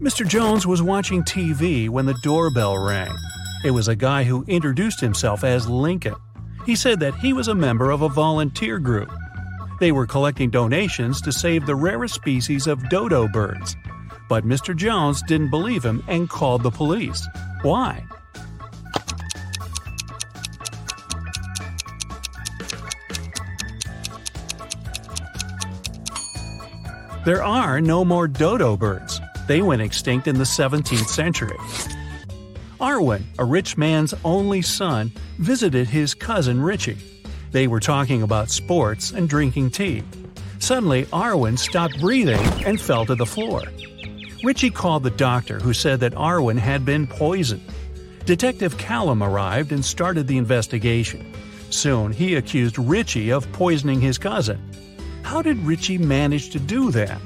Mr. Jones was watching TV when the doorbell rang. It was a guy who introduced himself as Lincoln. He said that he was a member of a volunteer group. They were collecting donations to save the rarest species of dodo birds. But Mr. Jones didn't believe him and called the police. Why? There are no more dodo birds. They went extinct in the 17th century. Arwen, a rich man's only son, visited his cousin Richie. They were talking about sports and drinking tea. Suddenly, Arwen stopped breathing and fell to the floor. Richie called the doctor, who said that Arwen had been poisoned. Detective Callum arrived and started the investigation. Soon, he accused Richie of poisoning his cousin. How did Richie manage to do that?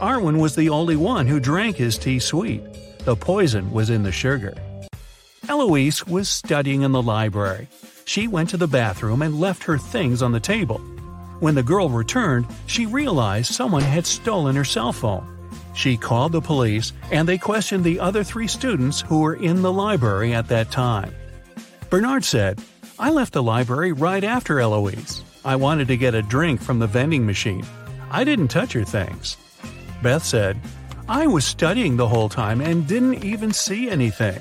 Arwen was the only one who drank his tea sweet. The poison was in the sugar. Eloise was studying in the library. She went to the bathroom and left her things on the table. When the girl returned, she realized someone had stolen her cell phone. She called the police and they questioned the other three students who were in the library at that time. Bernard said, I left the library right after Eloise. I wanted to get a drink from the vending machine. I didn't touch her things. Beth said, I was studying the whole time and didn't even see anything.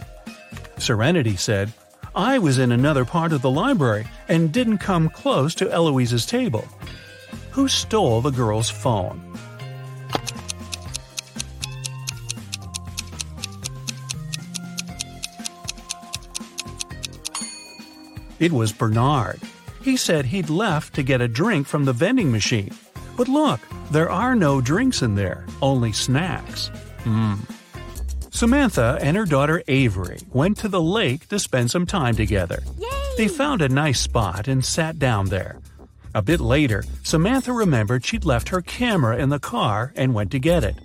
Serenity said, I was in another part of the library and didn't come close to Eloise's table. Who stole the girl's phone? It was Bernard. He said he'd left to get a drink from the vending machine. But look, there are no drinks in there, only snacks. Mmm. Samantha and her daughter Avery went to the lake to spend some time together. Yay! They found a nice spot and sat down there. A bit later, Samantha remembered she'd left her camera in the car and went to get it.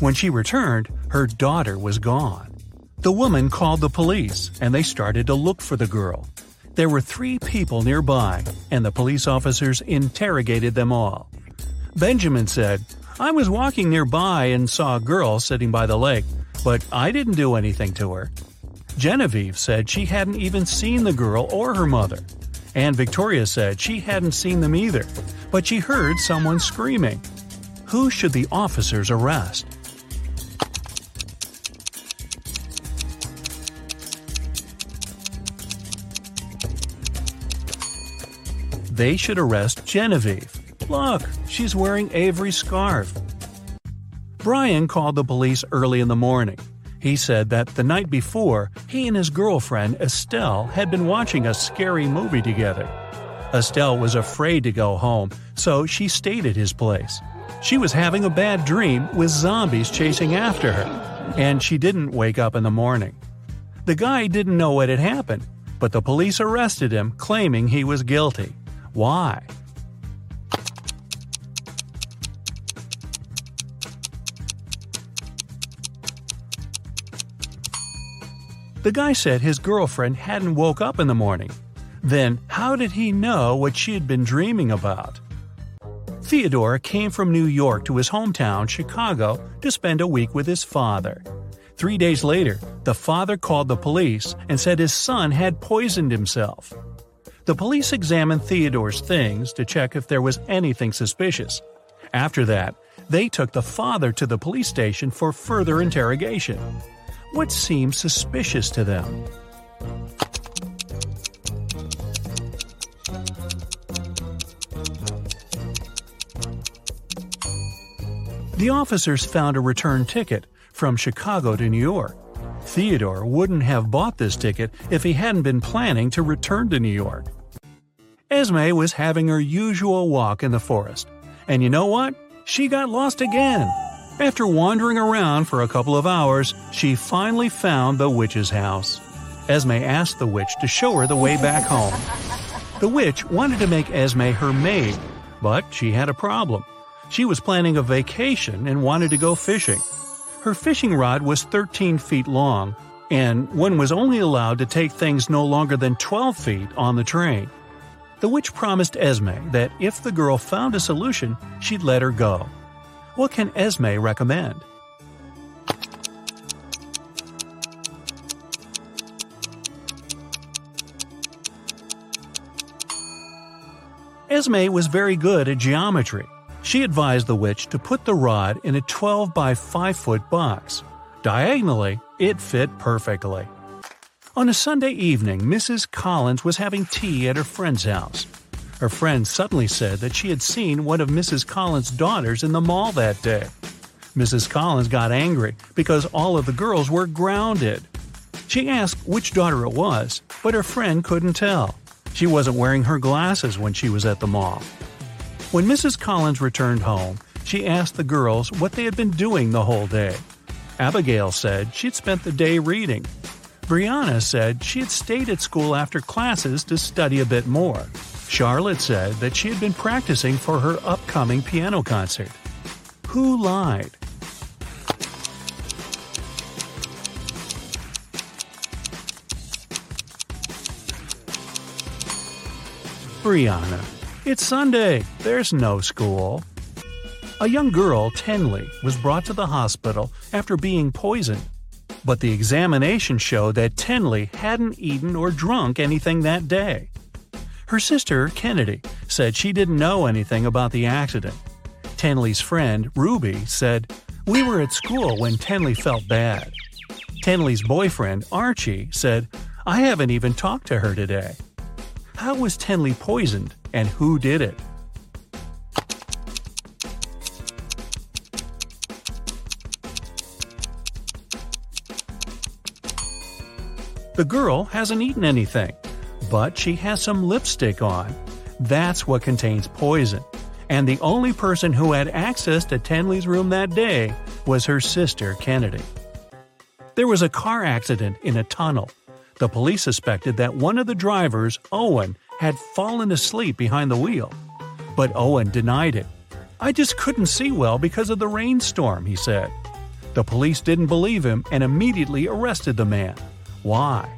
When she returned, her daughter was gone. The woman called the police and they started to look for the girl. There were three people nearby, and the police officers interrogated them all. Benjamin said, I was walking nearby and saw a girl sitting by the lake, but I didn't do anything to her. Genevieve said she hadn't even seen the girl or her mother. And Victoria said she hadn't seen them either, but she heard someone screaming. Who should the officers arrest? They should arrest Genevieve. Look, she's wearing Avery's scarf. Brian called the police early in the morning. He said that the night before, he and his girlfriend Estelle had been watching a scary movie together. Estelle was afraid to go home, so she stayed at his place. She was having a bad dream with zombies chasing after her, and she didn't wake up in the morning. The guy didn't know what had happened, but the police arrested him, claiming he was guilty. Why? The guy said his girlfriend hadn't woke up in the morning. Then, how did he know what she had been dreaming about? Theodore came from New York to his hometown, Chicago, to spend a week with his father. Three days later, the father called the police and said his son had poisoned himself. The police examined Theodore's things to check if there was anything suspicious. After that, they took the father to the police station for further interrogation. What seemed suspicious to them? The officers found a return ticket from Chicago to New York. Theodore wouldn't have bought this ticket if he hadn't been planning to return to New York. Esme was having her usual walk in the forest. And you know what? She got lost again. After wandering around for a couple of hours, she finally found the witch's house. Esme asked the witch to show her the way back home. The witch wanted to make Esme her maid, but she had a problem. She was planning a vacation and wanted to go fishing. Her fishing rod was 13 feet long, and one was only allowed to take things no longer than 12 feet on the train. The witch promised Esme that if the girl found a solution, she'd let her go. What can Esme recommend? Esme was very good at geometry. She advised the witch to put the rod in a 12 by 5 foot box. Diagonally, it fit perfectly. On a Sunday evening, Mrs. Collins was having tea at her friend's house. Her friend suddenly said that she had seen one of Mrs. Collins' daughters in the mall that day. Mrs. Collins got angry because all of the girls were grounded. She asked which daughter it was, but her friend couldn't tell. She wasn't wearing her glasses when she was at the mall. When Mrs. Collins returned home, she asked the girls what they had been doing the whole day. Abigail said she'd spent the day reading. Brianna said she had stayed at school after classes to study a bit more. Charlotte said that she had been practicing for her upcoming piano concert. Who lied? Brianna. It's Sunday. There's no school. A young girl, Tenley, was brought to the hospital after being poisoned. But the examination showed that Tenley hadn't eaten or drunk anything that day. Her sister, Kennedy, said she didn't know anything about the accident. Tenley's friend, Ruby, said, We were at school when Tenley felt bad. Tenley's boyfriend, Archie, said, I haven't even talked to her today. How was Tenley poisoned, and who did it? The girl hasn't eaten anything, but she has some lipstick on. That's what contains poison. And the only person who had access to Tenley's room that day was her sister, Kennedy. There was a car accident in a tunnel. The police suspected that one of the drivers, Owen, had fallen asleep behind the wheel. But Owen denied it. I just couldn't see well because of the rainstorm, he said. The police didn't believe him and immediately arrested the man. Why?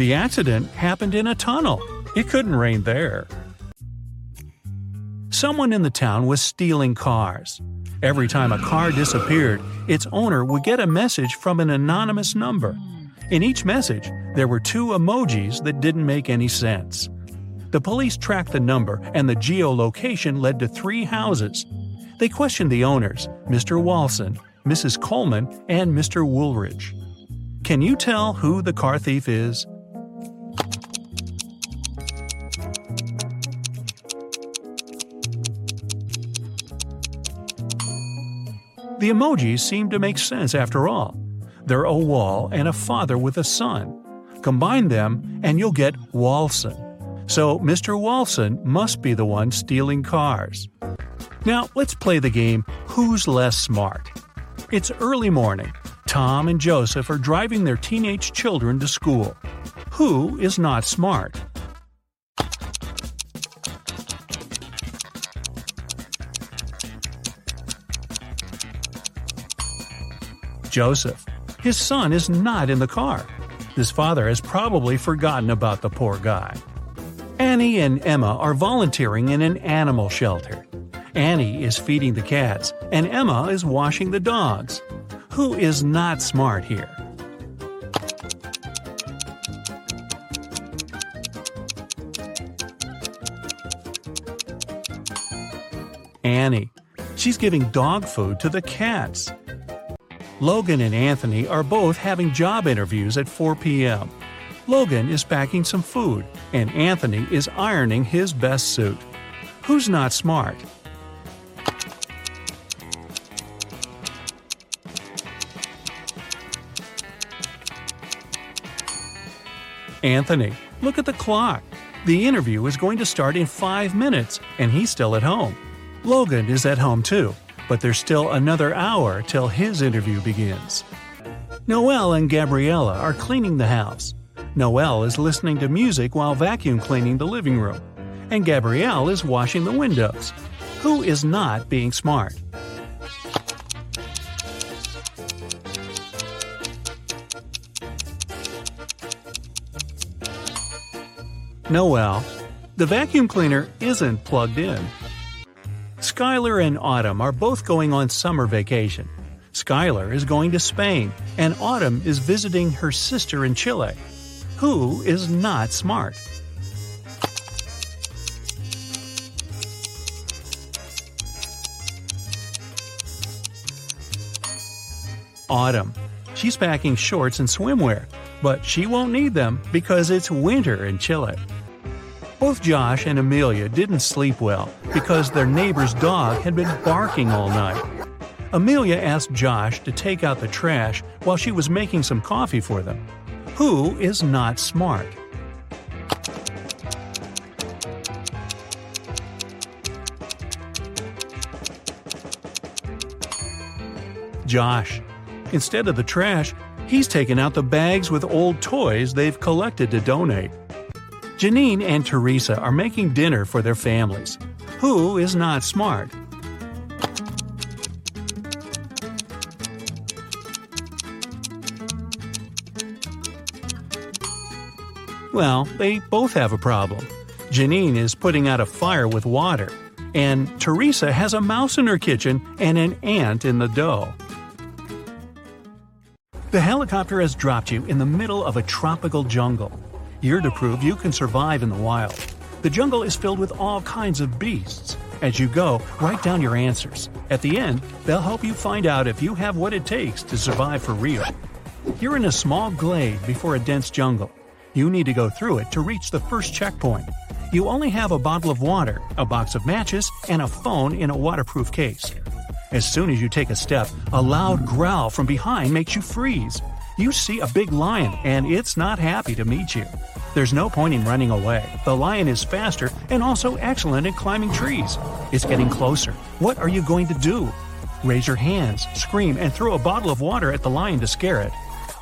The accident happened in a tunnel. It couldn't rain there. Someone in the town was stealing cars. Every time a car disappeared, its owner would get a message from an anonymous number. In each message, there were two emojis that didn't make any sense. The police tracked the number, and the geolocation led to three houses. They questioned the owners, Mr. Walson, Mrs. Coleman, and Mr. Woolridge. Can you tell who the car thief is? The emojis seem to make sense after all. They're a wall and a father with a son. Combine them, and you'll get Walson. So Mr. Walson must be the one stealing cars. Now let's play the game Who's Less Smart? It's early morning. Tom and Joseph are driving their teenage children to school. Who is not smart? Joseph. His son is not in the car. His father has probably forgotten about the poor guy. Annie and Emma are volunteering in an animal shelter. Annie is feeding the cats, and Emma is washing the dogs. Who is not smart here? Annie. She's giving dog food to the cats. Logan and Anthony are both having job interviews at 4 p.m. Logan is packing some food, and Anthony is ironing his best suit. Who's not smart? Anthony, look at the clock. The interview is going to start in five minutes, and he's still at home. Logan is at home too, but there's still another hour till his interview begins. Noelle and Gabriella are cleaning the house. Noelle is listening to music while vacuum cleaning the living room. and Gabrielle is washing the windows. Who is not being smart? Noelle. The vacuum cleaner isn't plugged in. Skylar and Autumn are both going on summer vacation. Skylar is going to Spain, and Autumn is visiting her sister in Chile. Who is not smart? Autumn. She's packing shorts and swimwear, but she won't need them because it's winter in Chile. Both Josh and Amelia didn't sleep well because their neighbor's dog had been barking all night. Amelia asked Josh to take out the trash while she was making some coffee for them. Who is not smart? Josh. Instead of the trash, he's taken out the bags with old toys they've collected to donate. Janine and Teresa are making dinner for their families. Who is not smart? Well, they both have a problem. Janine is putting out a fire with water, and Teresa has a mouse in her kitchen and an ant in the dough. The helicopter has dropped you in the middle of a tropical jungle. You're to prove you can survive in the wild. The jungle is filled with all kinds of beasts. As you go, write down your answers. At the end, they'll help you find out if you have what it takes to survive for real. You're in a small glade before a dense jungle. You need to go through it to reach the first checkpoint. You only have a bottle of water, a box of matches, and a phone in a waterproof case. As soon as you take a step, a loud growl from behind makes you freeze. You see a big lion, and it's not happy to meet you. There's no point in running away. The lion is faster and also excellent at climbing trees. It's getting closer. What are you going to do? Raise your hands, scream, and throw a bottle of water at the lion to scare it.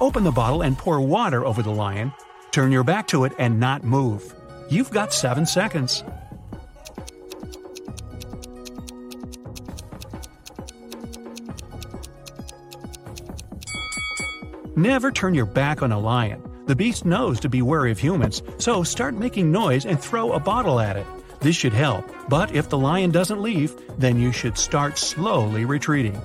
Open the bottle and pour water over the lion. Turn your back to it and not move. You've got seven seconds. Never turn your back on a lion. The beast knows to be wary of humans, so start making noise and throw a bottle at it. This should help, but if the lion doesn't leave, then you should start slowly retreating.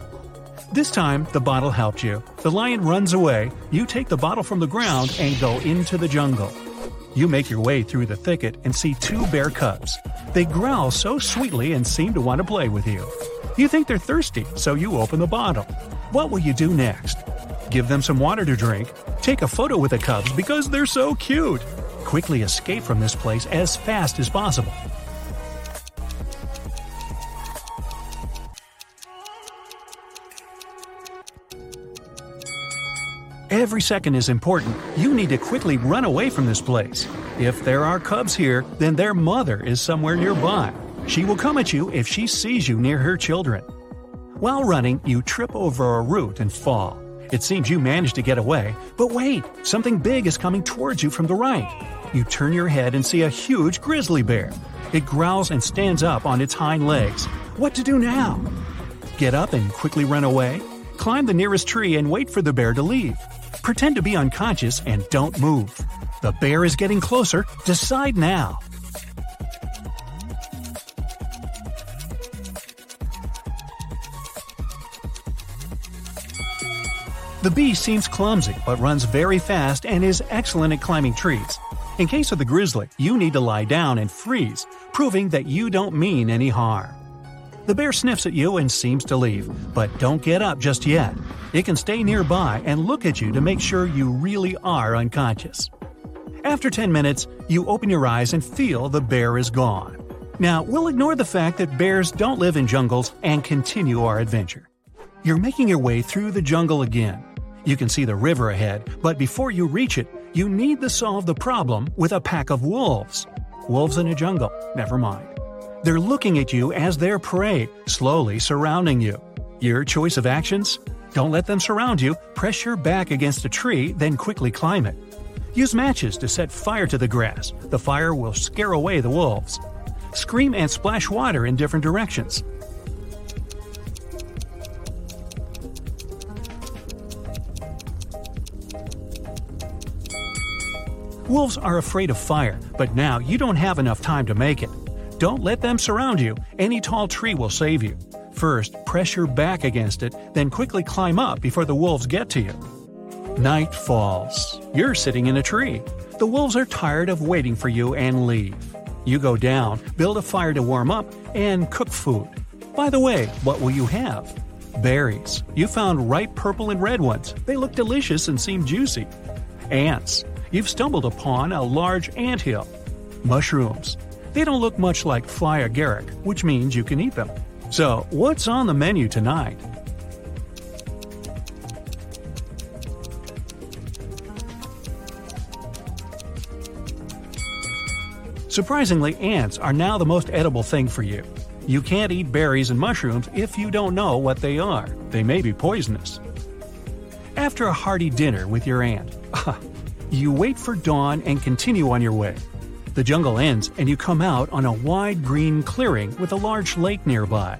This time, the bottle helped you. The lion runs away, you take the bottle from the ground and go into the jungle. You make your way through the thicket and see two bear cubs. They growl so sweetly and seem to want to play with you. You think they're thirsty, so you open the bottle. What will you do next? Give them some water to drink. Take a photo with the cubs because they're so cute. Quickly escape from this place as fast as possible. Every second is important. You need to quickly run away from this place. If there are cubs here, then their mother is somewhere nearby. She will come at you if she sees you near her children. While running, you trip over a root and fall. It seems you managed to get away, but wait, something big is coming towards you from the right. You turn your head and see a huge grizzly bear. It growls and stands up on its hind legs. What to do now? Get up and quickly run away? Climb the nearest tree and wait for the bear to leave. Pretend to be unconscious and don't move. The bear is getting closer. Decide now. The bee seems clumsy but runs very fast and is excellent at climbing trees. In case of the grizzly, you need to lie down and freeze, proving that you don't mean any harm. The bear sniffs at you and seems to leave, but don't get up just yet. It can stay nearby and look at you to make sure you really are unconscious. After 10 minutes, you open your eyes and feel the bear is gone. Now, we'll ignore the fact that bears don't live in jungles and continue our adventure. You're making your way through the jungle again. You can see the river ahead, but before you reach it, you need to solve the problem with a pack of wolves. Wolves in a jungle, never mind. They're looking at you as their prey, slowly surrounding you. Your choice of actions? Don't let them surround you, press your back against a tree, then quickly climb it. Use matches to set fire to the grass. The fire will scare away the wolves. scream and splash water in different directions. Wolves are afraid of fire, but now you don't have enough time to make it. Don't let them surround you, any tall tree will save you. First, press your back against it, then quickly climb up before the wolves get to you. Night falls. You're sitting in a tree. The wolves are tired of waiting for you and leave. You go down, build a fire to warm up, and cook food. By the way, what will you have? Berries. You found ripe purple and red ones. They look delicious and seem juicy. Ants you've stumbled upon a large ant hill. Mushrooms. They don't look much like fly agaric, which means you can eat them. So, what's on the menu tonight? Surprisingly, ants are now the most edible thing for you. You can't eat berries and mushrooms if you don't know what they are. They may be poisonous. After a hearty dinner with your aunt, You wait for dawn and continue on your way. The jungle ends and you come out on a wide green clearing with a large lake nearby.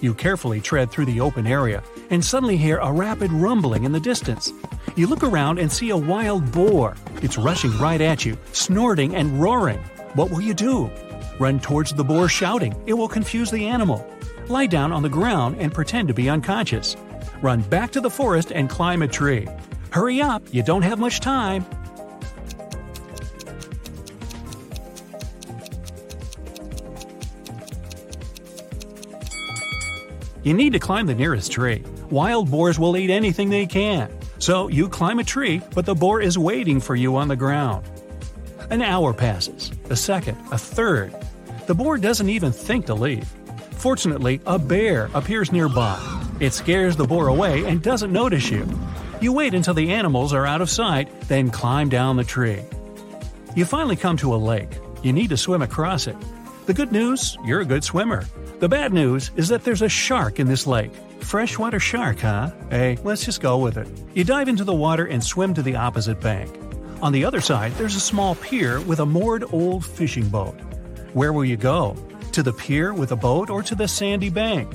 You carefully tread through the open area and suddenly hear a rapid rumbling in the distance. You look around and see a wild boar. It's rushing right at you, snorting and roaring. What will you do? Run towards the boar shouting. It will confuse the animal. Lie down on the ground and pretend to be unconscious. Run back to the forest and climb a tree. Hurry up, you don't have much time. You need to climb the nearest tree. Wild boars will eat anything they can. So you climb a tree, but the boar is waiting for you on the ground. An hour passes, a second, a third. The boar doesn't even think to leave. Fortunately, a bear appears nearby. It scares the boar away and doesn't notice you. You wait until the animals are out of sight, then climb down the tree. You finally come to a lake. You need to swim across it. The good news, you're a good swimmer. The bad news is that there's a shark in this lake. Freshwater shark, huh? Hey, let's just go with it. You dive into the water and swim to the opposite bank. On the other side, there's a small pier with a moored old fishing boat. Where will you go? To the pier with a boat or to the sandy bank?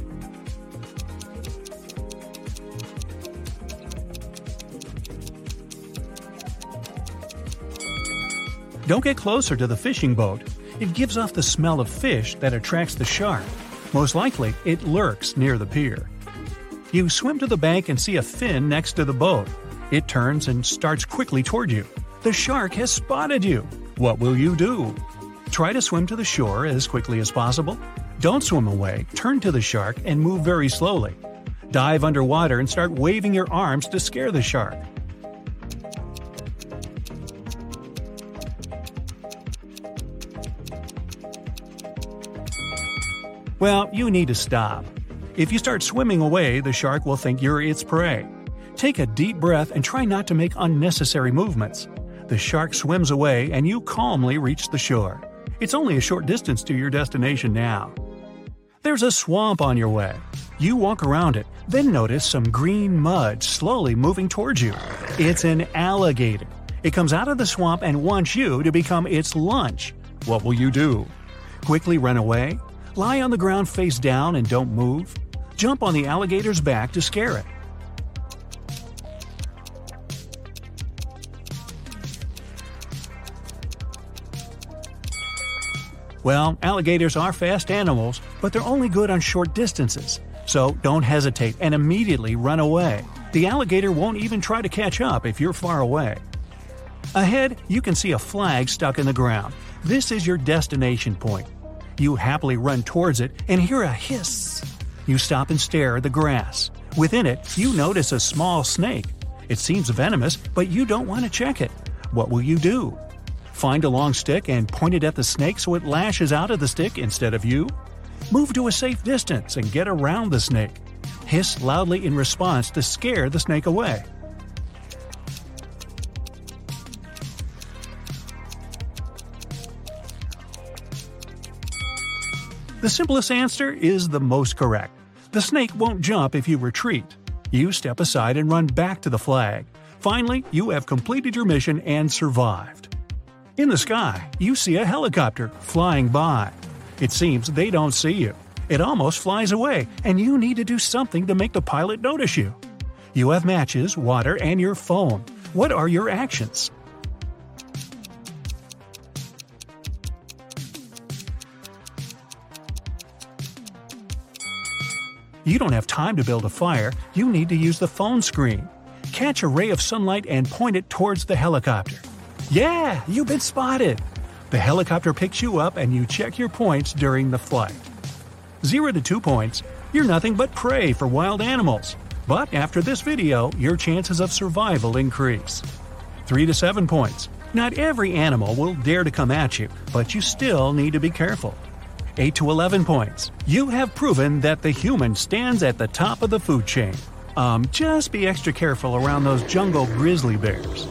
Don't get closer to the fishing boat. It gives off the smell of fish that attracts the shark. Most likely, it lurks near the pier. You swim to the bank and see a fin next to the boat. It turns and starts quickly toward you. The shark has spotted you. What will you do? Try to swim to the shore as quickly as possible. Don't swim away, turn to the shark and move very slowly. Dive underwater and start waving your arms to scare the shark. Well, you need to stop. If you start swimming away, the shark will think you're its prey. Take a deep breath and try not to make unnecessary movements. The shark swims away and you calmly reach the shore. It's only a short distance to your destination now. There's a swamp on your way. You walk around it, then notice some green mud slowly moving towards you. It's an alligator. It comes out of the swamp and wants you to become its lunch. What will you do? Quickly run away? Lie on the ground face down and don't move. Jump on the alligator's back to scare it. Well, alligators are fast animals, but they're only good on short distances. So don't hesitate and immediately run away. The alligator won't even try to catch up if you're far away. Ahead, you can see a flag stuck in the ground. This is your destination point. You happily run towards it and hear a hiss. You stop and stare at the grass. Within it, you notice a small snake. It seems venomous, but you don't want to check it. What will you do? Find a long stick and point it at the snake so it lashes out of the stick instead of you? Move to a safe distance and get around the snake. Hiss loudly in response to scare the snake away. The simplest answer is the most correct. The snake won't jump if you retreat. You step aside and run back to the flag. Finally, you have completed your mission and survived. In the sky, you see a helicopter flying by. It seems they don't see you. It almost flies away, and you need to do something to make the pilot notice you. You have matches, water, and your phone. What are your actions? You don't have time to build a fire, you need to use the phone screen. Catch a ray of sunlight and point it towards the helicopter. Yeah, you've been spotted! The helicopter picks you up and you check your points during the flight. 0 to 2 points, you're nothing but prey for wild animals. But after this video, your chances of survival increase. 3 to 7 points, not every animal will dare to come at you, but you still need to be careful. 8 to 11 points. You have proven that the human stands at the top of the food chain. Um, just be extra careful around those jungle grizzly bears.